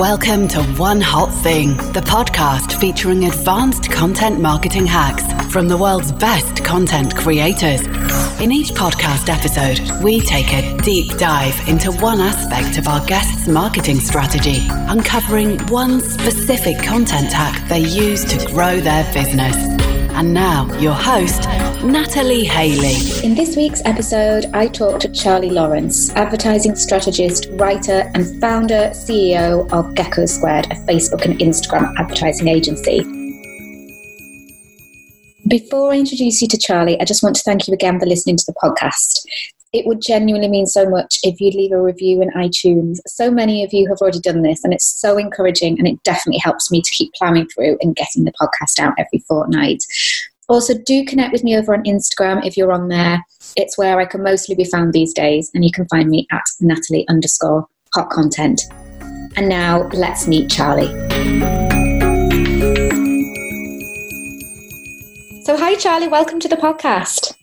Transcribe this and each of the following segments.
Welcome to One Hot Thing, the podcast featuring advanced content marketing hacks from the world's best content creators. In each podcast episode, we take a deep dive into one aspect of our guest's marketing strategy, uncovering one specific content hack they use to grow their business. And now, your host, Natalie Haley. In this week's episode, I talked to Charlie Lawrance, advertising strategist, writer, and founder CEO of Gecko Squared, a Facebook and Instagram advertising agency. Before I introduce you to Charlie, I just want to thank you again for listening to the podcast. It would genuinely mean so much if you'd leave a review in iTunes. So many of you have already done this, and it's so encouraging, and it definitely helps me to keep plowing through and getting the podcast out every fortnight. Also, do connect with me over on Instagram if you're on there. It's where I can mostly be found these days, and you can find me at Natalie underscore hot content. And now let's meet Charlie. So, hi, Charlie. Welcome to the podcast.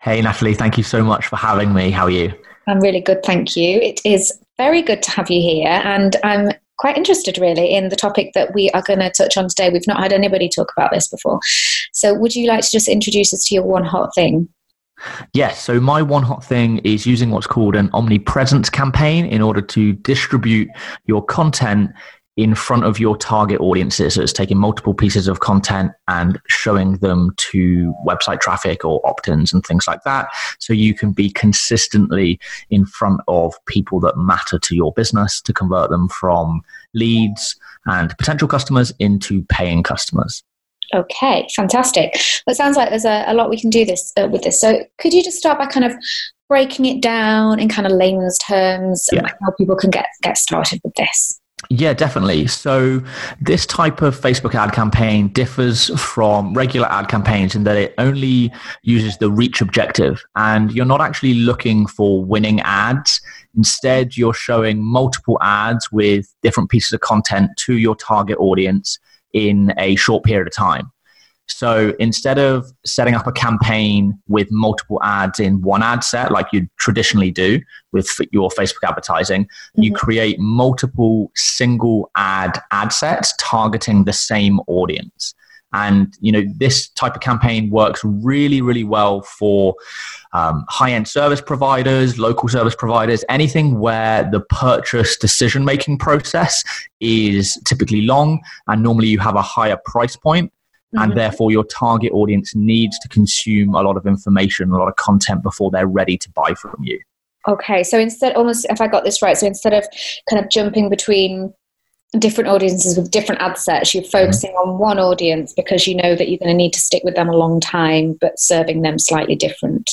Hey, Natalie. Thank you so much for having me. How are you? I'm really good, thank you. It is very good to have you here, and I'm quite interested really in the topic that we are going to touch on today. We've not had anybody talk about this before. So, would you like to just introduce us to your one hot thing? Yes. So, my one hot thing is using what's called an omnipresence campaign in order to distribute your content in front of your target audiences. So it's taking multiple pieces of content and showing them to website traffic or opt ins and things like that. So you can be consistently in front of people that matter to your business to convert them from leads and potential customers into paying customers. Okay, fantastic. Well, it sounds like there's a, a lot we can do this uh, with this. So, could you just start by kind of breaking it down in kind of layman's terms yeah. how people can get get started with this? Yeah, definitely. So, this type of Facebook ad campaign differs from regular ad campaigns in that it only uses the reach objective, and you're not actually looking for winning ads. Instead, you're showing multiple ads with different pieces of content to your target audience in a short period of time. So instead of setting up a campaign with multiple ads in one ad set, like you traditionally do with your Facebook advertising, mm-hmm. you create multiple single ad ad sets targeting the same audience. And you know this type of campaign works really, really well for um, high-end service providers, local service providers, anything where the purchase decision-making process is typically long, and normally you have a higher price point and mm-hmm. therefore your target audience needs to consume a lot of information a lot of content before they're ready to buy from you okay so instead almost if i got this right so instead of kind of jumping between different audiences with different ad sets you're mm-hmm. focusing mm-hmm. on one audience because you know that you're going to need to stick with them a long time but serving them slightly different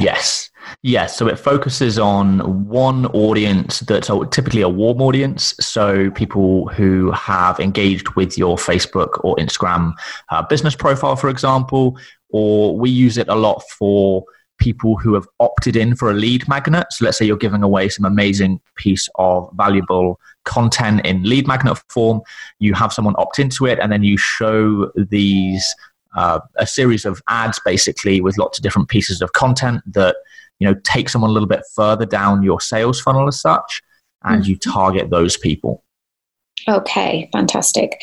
yes Yes, so it focuses on one audience that's typically a warm audience. So people who have engaged with your Facebook or Instagram uh, business profile, for example, or we use it a lot for people who have opted in for a lead magnet. So let's say you're giving away some amazing piece of valuable content in lead magnet form. You have someone opt into it, and then you show these uh, a series of ads basically with lots of different pieces of content that you know take someone a little bit further down your sales funnel as such and mm-hmm. you target those people okay fantastic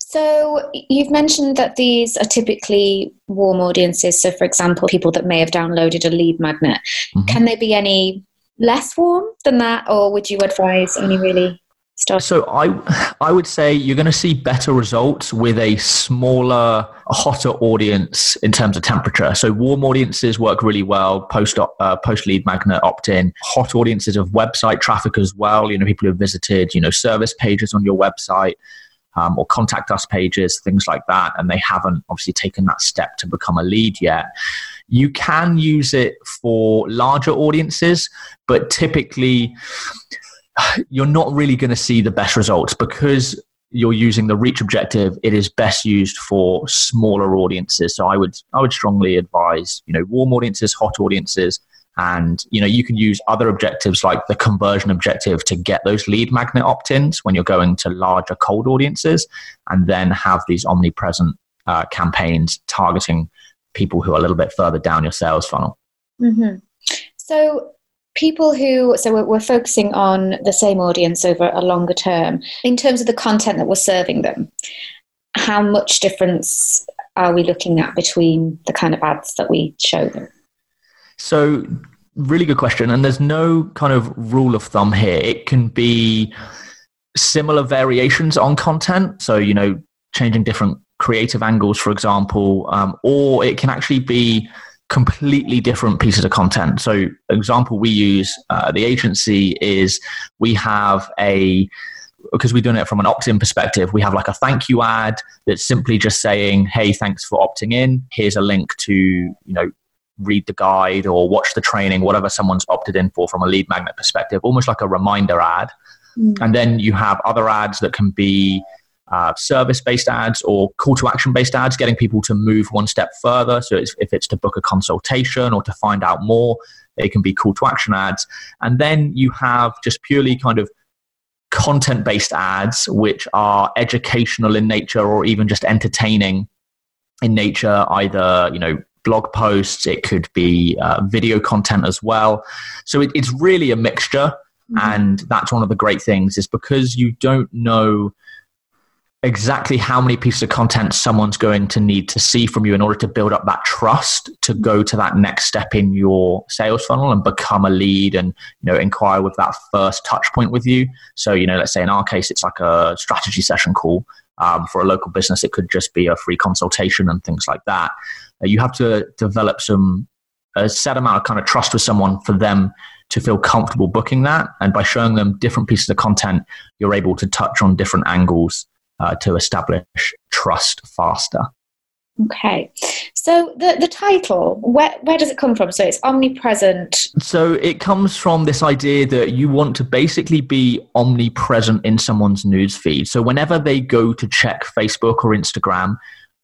so you've mentioned that these are typically warm audiences so for example people that may have downloaded a lead magnet mm-hmm. can they be any less warm than that or would you advise only really Start. So I, I would say you're going to see better results with a smaller, hotter audience in terms of temperature. So warm audiences work really well. Post uh, post lead magnet opt in. Hot audiences of website traffic as well. You know, people who have visited you know service pages on your website. Um, or contact us pages, things like that, and they haven't obviously taken that step to become a lead yet. You can use it for larger audiences, but typically you're not really going to see the best results because you're using the reach objective it is best used for smaller audiences so i would i would strongly advise you know warm audiences hot audiences and you know you can use other objectives like the conversion objective to get those lead magnet opt-ins when you're going to larger cold audiences and then have these omnipresent uh, campaigns targeting people who are a little bit further down your sales funnel mm-hmm. so people who so we're, we're, focusing on the same audience over a longer term in terms of the content that we're serving them. How much difference are we looking at between the kind of ads that we show them? So really good question and there's no kind of rule of thumb here. It can be similar variations on content so you know changing different creative angles for example um, or it can actually be completely different pieces of content. So, example we use uh, the agency is we have a because we're doing it from an opt-in perspective, we have like a thank you ad that's simply just saying, "Hey, thanks for opting in. Here's a link to you know read the guide or watch the training, whatever someone's opted in for from a lead magnet perspective, almost like a reminder ad." Mm. And then you have other ads that can be uh, service based ads or call to action based ads, getting people to move one step further. So it's, if it's to book a consultation or to find out more, they can be call to action ads. And then you have just purely kind of content based ads, which are educational in nature or even just entertaining in nature, either, you know, blog posts, it could be uh, video content as well. So it, it's really a mixture. Mm-hmm. And that's one of the great things is because you don't know exactly how many pieces of content someone's going to need to see from you in order to build up that trust to go to that next step in your sales funnel and become a lead and you know inquire with that first touch point with you. So you know let's say in our case it's like a strategy session call um, for a local business. It could just be a free consultation and things like that. Uh, you have to develop some a set amount of kind of trust with someone for them to feel comfortable booking that. And by showing them different pieces of content you're able to touch on different angles uh, to establish trust faster. Okay. So the, the title, where, where does it come from? So it's omnipresent. So it comes from this idea that you want to basically be omnipresent in someone's news feed. So whenever they go to check Facebook or Instagram,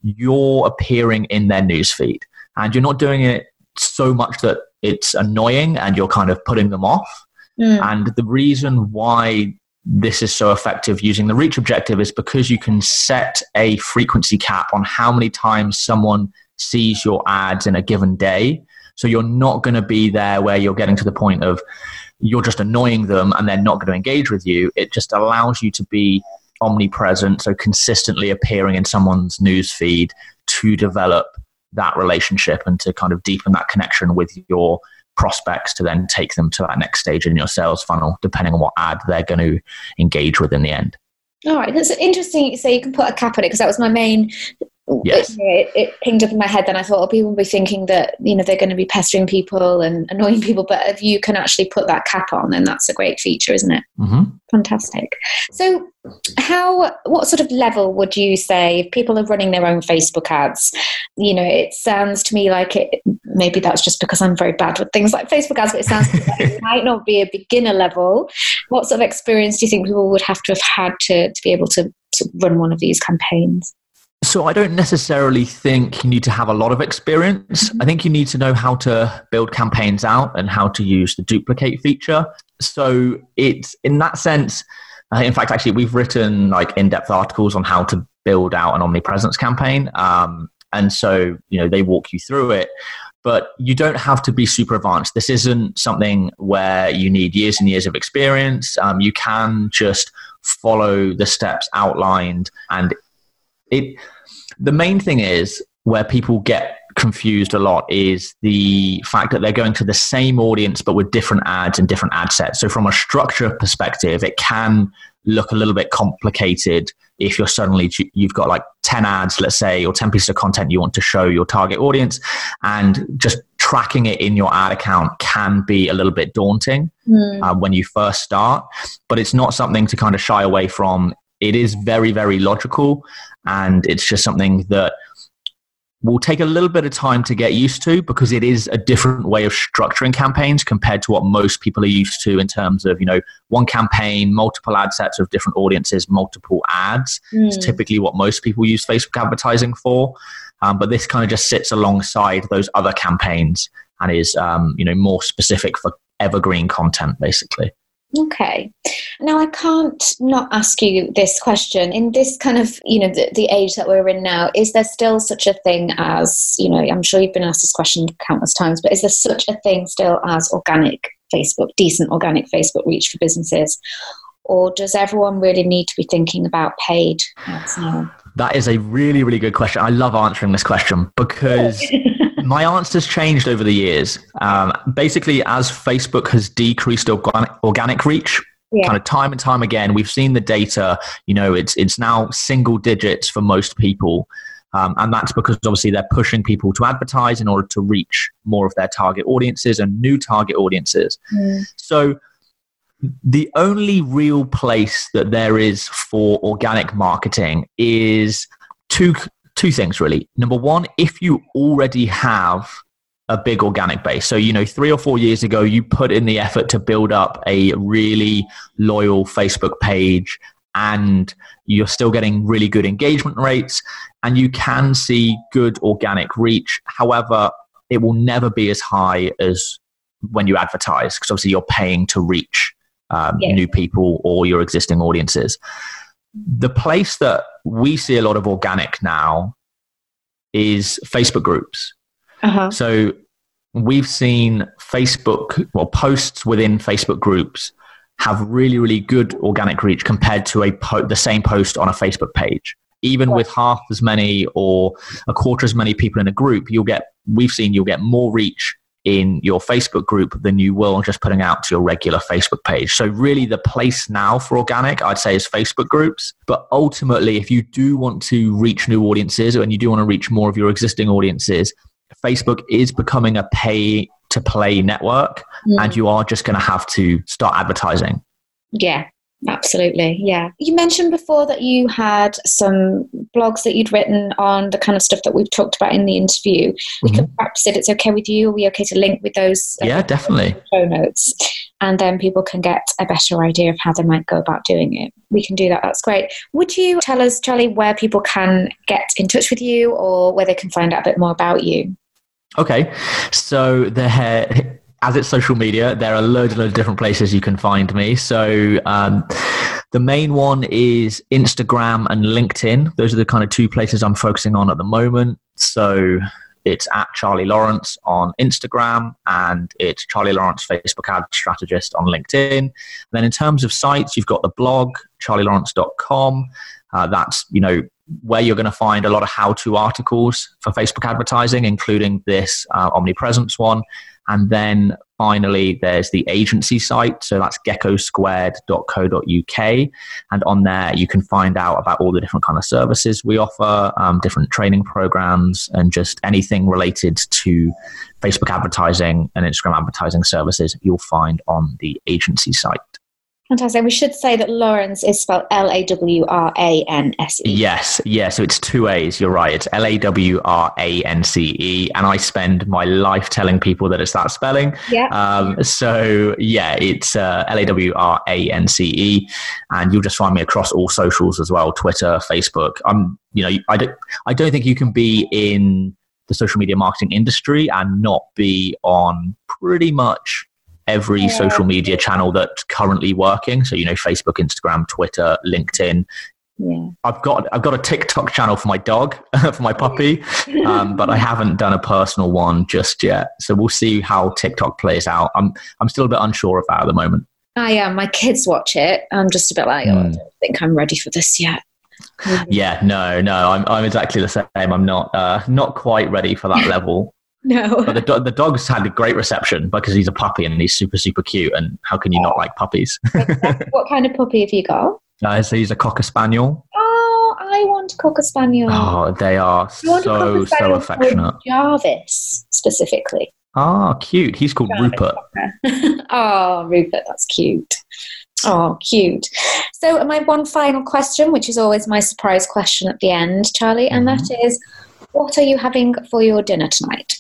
you're appearing in their news feed. And you're not doing it so much that it's annoying and you're kind of putting them off. Mm. And the reason why this is so effective using the reach objective is because you can set a frequency cap on how many times someone sees your ads in a given day. So you're not going to be there where you're getting to the point of you're just annoying them and they're not going to engage with you. It just allows you to be omnipresent, so consistently appearing in someone's news feed to develop that relationship and to kind of deepen that connection with your prospects to then take them to that next stage in your sales funnel, depending on what ad they're going to engage with in the end. All right, that's interesting. So you can put a cap on it because that was my main yes. it, it, pinged up in my head. Then I thought, oh, people will be thinking that you know they're going to be pestering people and annoying people, but if you can actually put that cap on, then that's a great feature, isn't it? Mm-hmm. Fantastic. So, how what sort of level would you say if people are running their own Facebook ads? You know, it sounds to me like it. Maybe that's just because I'm very bad with things like Facebook ads, but it sounds like it might not be a beginner level. What sort of experience do you think people would have to have had to to be able to, to run one of these campaigns? So I don't necessarily think you need to have a lot of experience. Mm-hmm. I think you need to know how to build campaigns out and how to use the duplicate feature. So it's in that sense. Uh, in fact, actually, we've written like in-depth articles on how to build out an omnipresence campaign, um, and so you know they walk you through it. But you don't have to be super advanced. This isn't something where you need years and years of experience. Um, you can just follow the steps outlined, and it the main thing is where people get confused a lot is the fact that they're going to the same audience but with different ads and different ad sets. So from a structure perspective, it can look a little bit complicated if you're suddenly you've got like 10 ads let's say or 10 pieces of content you want to show your target audience and just tracking it in your ad account can be a little bit daunting mm. uh, when you first start but it's not something to kind of shy away from it is very very logical and it's just something that will take a little bit of time to get used to because it is a different way of structuring campaigns compared to what most people are used to in terms of you know one campaign multiple ad sets of different audiences multiple ads mm. is typically what most people use facebook advertising for um, but this kind of just sits alongside those other campaigns and is um, you know more specific for evergreen content basically Okay. Now, I can't not ask you this question. In this kind of, you know, the, the, age that we're in now, is there still such a thing as, you know, I'm sure you've been asked this question countless times, but is there such a thing still as organic Facebook, decent organic Facebook reach for businesses? Or does everyone really need to be thinking about paid ads now? That is a really, really good question. I love answering this question because my answer's changed over the years. Um, basically, as Facebook has decreased organic, organic reach, yeah. kind of time and time again, we've seen the data. You know, it's it's now single digits for most people. Um, and that's because obviously they're pushing people to advertise in order to reach more of their target audiences and new target audiences. Mm. So the only real place that there is for organic marketing is two two things really. Number one, if you already have a big organic base. So, you know, three or four years ago, you put in the effort to build up a really loyal Facebook page and you're still getting really good engagement rates and you can see good organic reach. However, it will never be as high as when you advertise because obviously you're paying to reach um, yeah. new people or your existing audiences. The place that we see a lot of organic now is Facebook groups. Uh-huh. So we've seen Facebook, well, posts within Facebook groups have really, really good organic reach compared to a po- the same post on a Facebook page. Even with half as many or a quarter as many people in a group, you'll get, we've seen you'll get more reach in your Facebook group than you will just putting out to your regular Facebook page. So, really, the place now for organic, I'd say, is Facebook groups. But ultimately, if you do want to reach new audiences and you do want to reach more of your existing audiences, Facebook is becoming a pay to play network, mm. and you are just going to have to start advertising. Yeah, Absolutely, yeah. You mentioned before that you had some blogs that you'd written on the kind of stuff that we've talked about in the interview. We mm-hmm. can perhaps, if it's okay with you, are we okay to link with those? Uh, yeah, definitely. Show notes, and then people can get a better idea of how they might go about doing it. We can do that. That's great. Would you tell us, Charlie, where people can get in touch with you, or where they can find out a bit more about you? Okay, so there as it's social media, there are loads and loads of different places you can find me. So um, the main one is Instagram and LinkedIn. Those are the kind of two places I'm focusing on at the moment. So it's at Charlie Lawrance on Instagram and it's Charlie Lawrance Facebook ad strategist on LinkedIn. Then in terms of sites, you've got the blog, charlielawrance.com. Uh, that's, you know, where you're going to find a lot of how-to articles for Facebook advertising, including this uh, omnipresence one. And then finally, there's the agency site. So that's geckosquared.co.uk. And on there, you can find out about all the different kind of services we offer, um, different training programs, and just anything related to Facebook advertising and Instagram advertising services you'll find on the agency site. Fantastic. We should say that Lawrance is spelled L A W R A N S E. Yes, yeah. So it's two A's. You're right. It's L A W R A N C E, and I spend my life telling people that it's that spelling. Yeah. Um, so yeah, it's uh, L A W R A N C E, and you'll just find me across all socials as well: Twitter, Facebook. I'm, you know, I don't, I don't think you can be in the social media marketing industry and not be on pretty much every yeah. social media channel that's currently working. So, you know, Facebook, Instagram, Twitter, LinkedIn. Yeah. I've got I've got a TikTok channel for my dog, for my puppy, um, but I haven't done a personal one just yet. So we'll see how TikTok plays out. I'm I'm still a bit unsure of that at the moment. I am. My kids watch it. I'm just a bit like, oh, mm. I hmm. don't think I'm ready for this yet. Yeah, no, no, I'm I'm exactly the same. I'm not uh, not quite ready for that level. No. But the, do- the dog's had a great reception because he's a puppy and he's super, super cute. And how can you not like puppies? what kind of puppy have you got? Uh, so he's a Cocker Spaniel. Oh, I want a Cocker Spaniel. Oh, they are so, so affectionate. Jarvis, specifically. Ah, oh, cute. He's called Jarvis Rupert. oh, Rupert, that's cute. Oh, cute. So, my one final question, which is always my surprise question at the end, Charlie, and mm-hmm. that is what are you having for your dinner tonight?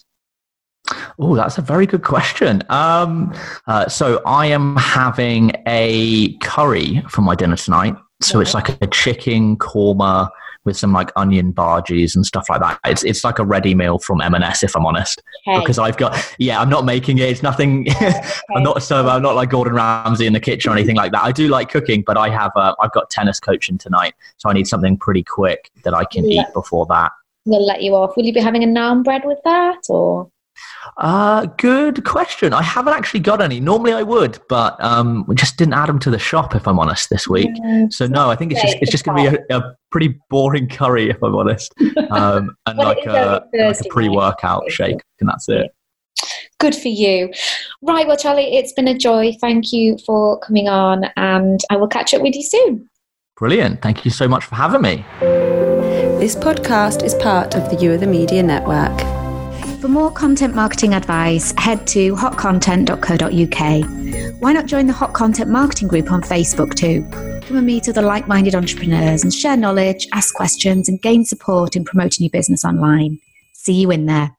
Oh, that's a very good question. Um, uh, so I am having a curry for my dinner tonight. So it's like a chicken korma with some like onion bhajis and stuff like that. It's it's like a ready meal from M&S if I'm honest, okay. because I've got yeah I'm not making it. It's nothing. Okay. I'm not so I'm not like Gordon Ramsay in the kitchen or anything like that. I do like cooking, but I have uh, I've got tennis coaching tonight, so I need something pretty quick that I can yeah. eat before that. We'll let you off. Will you be having a naan bread with that or? Uh, good question. I haven't actually got any. Normally I would, but um, we just didn't add them to the shop, if I'm honest, this week. Mm, so no, I think it's just it's just going to be a, a, pretty boring curry, if I'm honest, um, and like a, like a pre-workout shake, and that's it. Good for you. Right, well, Charlie, it's been a joy. Thank you for coming on, and I will catch up with you soon. Brilliant. Thank you so much for having me. This podcast is part of the You Are the Media Network. For more content marketing advice, head to hotcontent.co.uk. Why not join the Hot Content Marketing Group on Facebook too? Come and meet other like minded entrepreneurs and share knowledge, ask questions, and gain support in promoting your business online. See you in there.